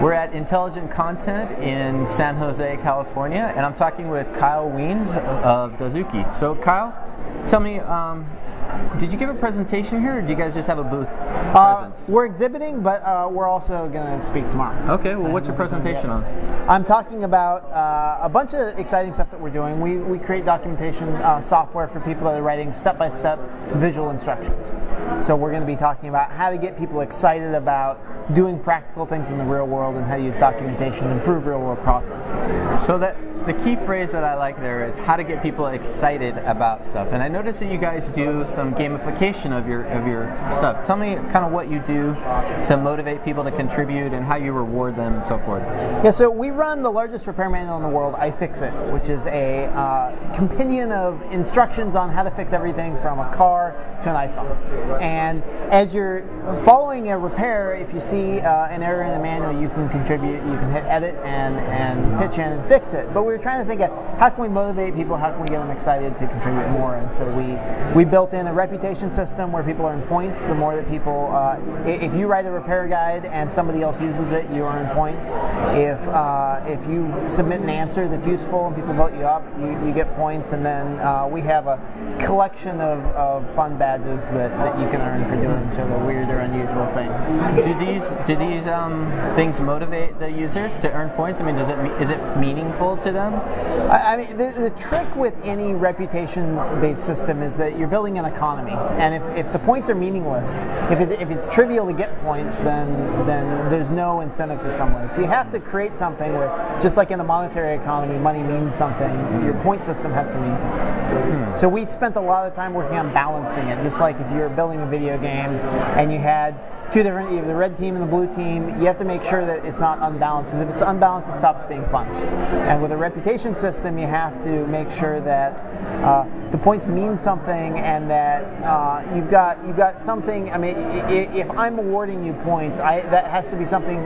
We're at Intelligent Content in San Jose, California, and I'm talking with Kyle Wiens of Dozuki. So, Kyle, tell me, um, did you give a presentation here, or do you guys just have a booth Uh, presence? we're exhibiting, but uh, we're also going to speak tomorrow. Okay, well, what's your presentation on? I'm talking about uh, a bunch of exciting stuff that we're doing. We, we create documentation uh, software for people that are writing step by step visual instructions. So, we're going to be talking about how to get people excited about doing practical things in the real world and how to use documentation to improve real world processes. So that the key phrase that I like there is how to get people excited about stuff. And I noticed that you guys do some gamification of your of your stuff. Tell me kind of what you do to motivate people to contribute and how you reward them and so forth. Yeah, so we run the largest repair manual in the world, iFixit, which is a uh, compendium of instructions on how to fix everything from a car to an iPhone. And as you're following a repair, if you see uh, an error in the manual, you can contribute, you can hit edit and, and pitch in and fix it. But we were trying to think of how can we motivate people, how can we get them excited to contribute more. And so we, we built in a reputation system where people earn points. The more that people, uh, if you write a repair guide and somebody else uses it, you earn points. If uh, if you submit an answer that's useful and people vote you up, you, you get points. And then uh, we have a collection of, of fun badges that, that you can earn for doing sort of weird or unusual things. Do these do these um, things motivate the users to earn points? I mean, does it is it meaningful to them? I, I mean, the, the trick with any reputation-based system is that you're building an economy, and if, if the points are meaningless, if, it, if it's trivial to get points, then then there's no incentive for someone. So you have to create something where, just like in the monetary economy, money means something. Your point system has to mean something. So we spent a lot of time working on balancing it, just like if you're building a video game and you had two different, you have the red team and the blue team, you have to make sure that it's not unbalanced. Because if it's unbalanced, it stops being fun. And with a reputation system, you have to make sure that uh, the points mean something and that uh, you've got you've got something. I mean, if I'm awarding you points, I, that has to be something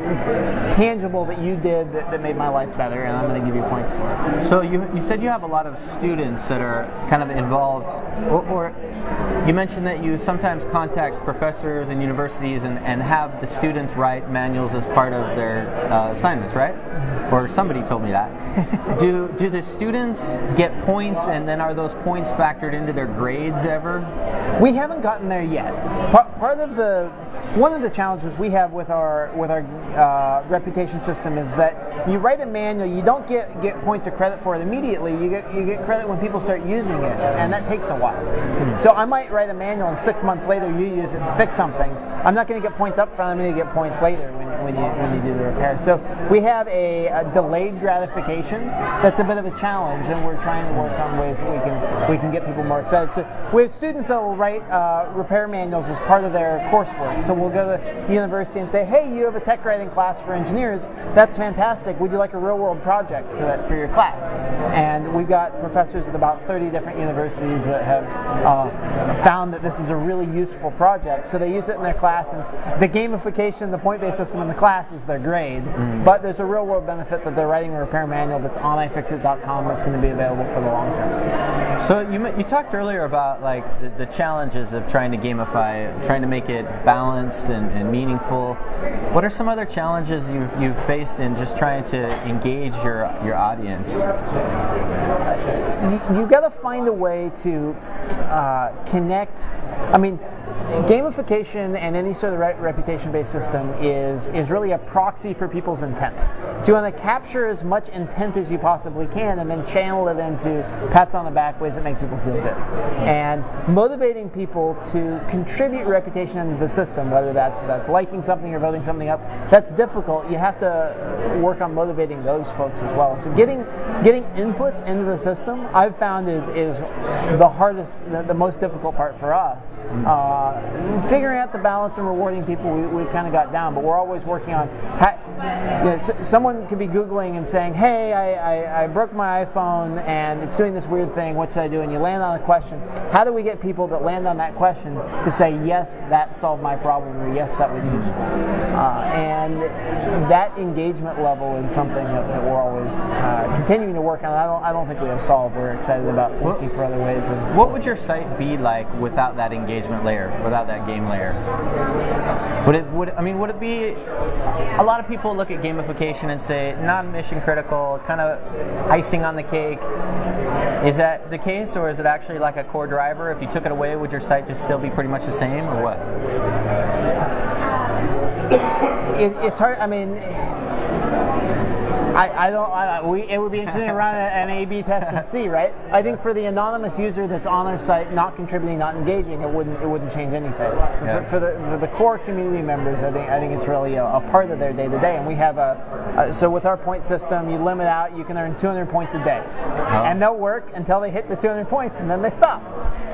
tangible that you did that, that made my life better, and I'm going to give you points for it. So you, you said you have a lot of students that are kind of involved, or, or you mentioned that you sometimes contact professors and universities and, and have the students write manuals as part of their uh, assignments, right? Or somebody told me that. Do do the students get points, and then are those points factored into their grades ever? We haven't gotten there yet. Part, part of the one of the challenges we have with our with our uh, reputation system is that you write a manual, you don't get get points of credit for it immediately. You get you get credit when people start using it, and that takes a while. So I might write a manual, and six months later you use it to fix something. I'm not going to get points up front. I'm going to get points later when, when you when you do the repair. So we have a, a delayed gratification. That's a bit of a challenge, and we're trying to work on ways that we can we can get people more excited. So we have students that will write uh, repair manuals as part of their coursework. So we'll go to the university and say, "Hey, you have a tech writing class for engineers. That's fantastic. Would you like a real world project for that for your class?" And we've got professors at about 30 different universities that have uh, found that this is a really useful project. So they use it in their class, and the gamification, the point-based system in the class is their grade. But there's a real world benefit that they're writing a repair manual that's on ifixit.com that's going to be available for the long term. So you you talked earlier about like the, the challenges of trying to gamify, trying to make it balanced and, and meaningful. What are some other challenges you've you've faced in just trying to engage your your audience? you, you got to find a way to uh, connect. I mean, gamification and any sort of re- reputation-based system is is really a proxy for people's intent. So you want to capture as much intent as you possibly can, and then channel it into pats on the back ways that make people feel good, and motivating people to contribute reputation into the system, whether that's that's liking something or voting something up. That's difficult. You have to work on motivating those folks as well. So getting getting inputs into the system, I've found is is the hardest, the, the most difficult part for us. Uh, figuring out the balance and rewarding people, we, we've kind of got down, but we're always working on. How, you know, s- someone could be googling and saying, "Hey, I, I, I broke my iPhone and it's doing this weird thing. What should I do?" And you land on a question. How do we get people that land on that question to say, "Yes, that solved my problem," or "Yes, that was useful"? Uh, and that engagement level is something that, that we're always uh, continuing to work on. I don't, I don't think we have solved. We're excited about looking for other ways of. What would your site be like without that engagement layer? Without that game layer. Would it? Would I mean? Would it be? A lot of people look at gamification and say non-mission critical, kind of icing on the cake. Is that the case, or is it actually like a core driver? If you took it away, would your site just still be pretty much the same, or what? It, it's hard. I mean, I, I don't. I, we, it would be interesting to run an A/B test and see, right? I think for the anonymous user that's on our site, not contributing, not engaging, it wouldn't. It wouldn't change anything. Yeah. For, for the for the core community members, I think I think it's really a, a part of their day to day. And we have a, a so with our point system, you limit out. You can earn 200 points a day, and they'll work until they hit the 200 points, and then they stop.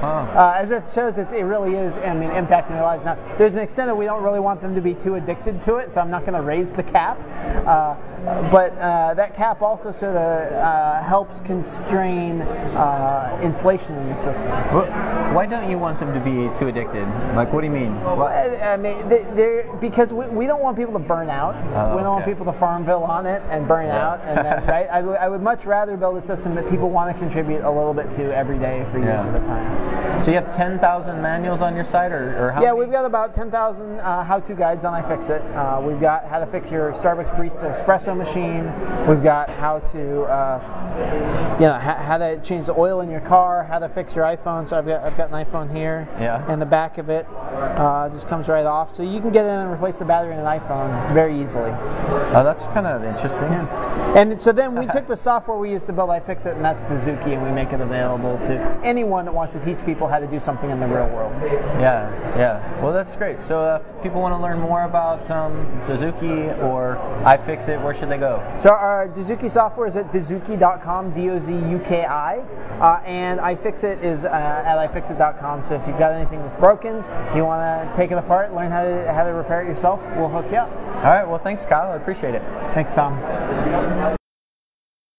Huh. Uh, as it shows, it's, it really is. I mean, impacting their lives. Now, there's an extent that we don't really want them to be too addicted to it, so I'm not going to raise the cap. Uh, but uh, that cap also sort of uh, helps constrain uh, inflation in the system. Wh- Why don't you want them to be too addicted? Like, what do you mean? What? I I mean, they- because we, we don't want people to burn out. Oh, we don't want people to Farmville on it and burn Yeah. out. And then, right? I would- I would much rather build a system that people want to contribute a little bit to every day for years Yeah. at a time. So you have 10,000 manuals on your site, or, or how Yeah, many? we've got about 10,000 uh, how-to guides on iFixit. Uh, we've got how to fix your Starbucks barista espresso machine. We've got how to, uh, you know, how, how to change the oil in your car, how to fix your iPhone. So I've got I've got an iPhone here. Yeah. And the back of it uh, just comes right off, so you can get in and replace the battery in an iPhone very easily. Oh, that's kind of interesting. And so then we took the software we used to build iFixit, and that's Dozuki, and we make it available to anyone that wants to teach people how to do something in the real world. Yeah, yeah. Well, that's great. So uh, if people want to learn more about um, Dozuki or iFixit, where should they go? So our Dozuki software is at dozuki.com, D-O-Z-U-K-I, uh, and iFixit is uh, at ifixit.com. So if you've got anything that's broken, you want to take it apart, learn how to how to repair it yourself, we'll hook you up. All right. Well, thanks, Kyle. I appreciate it. Thanks, Tom.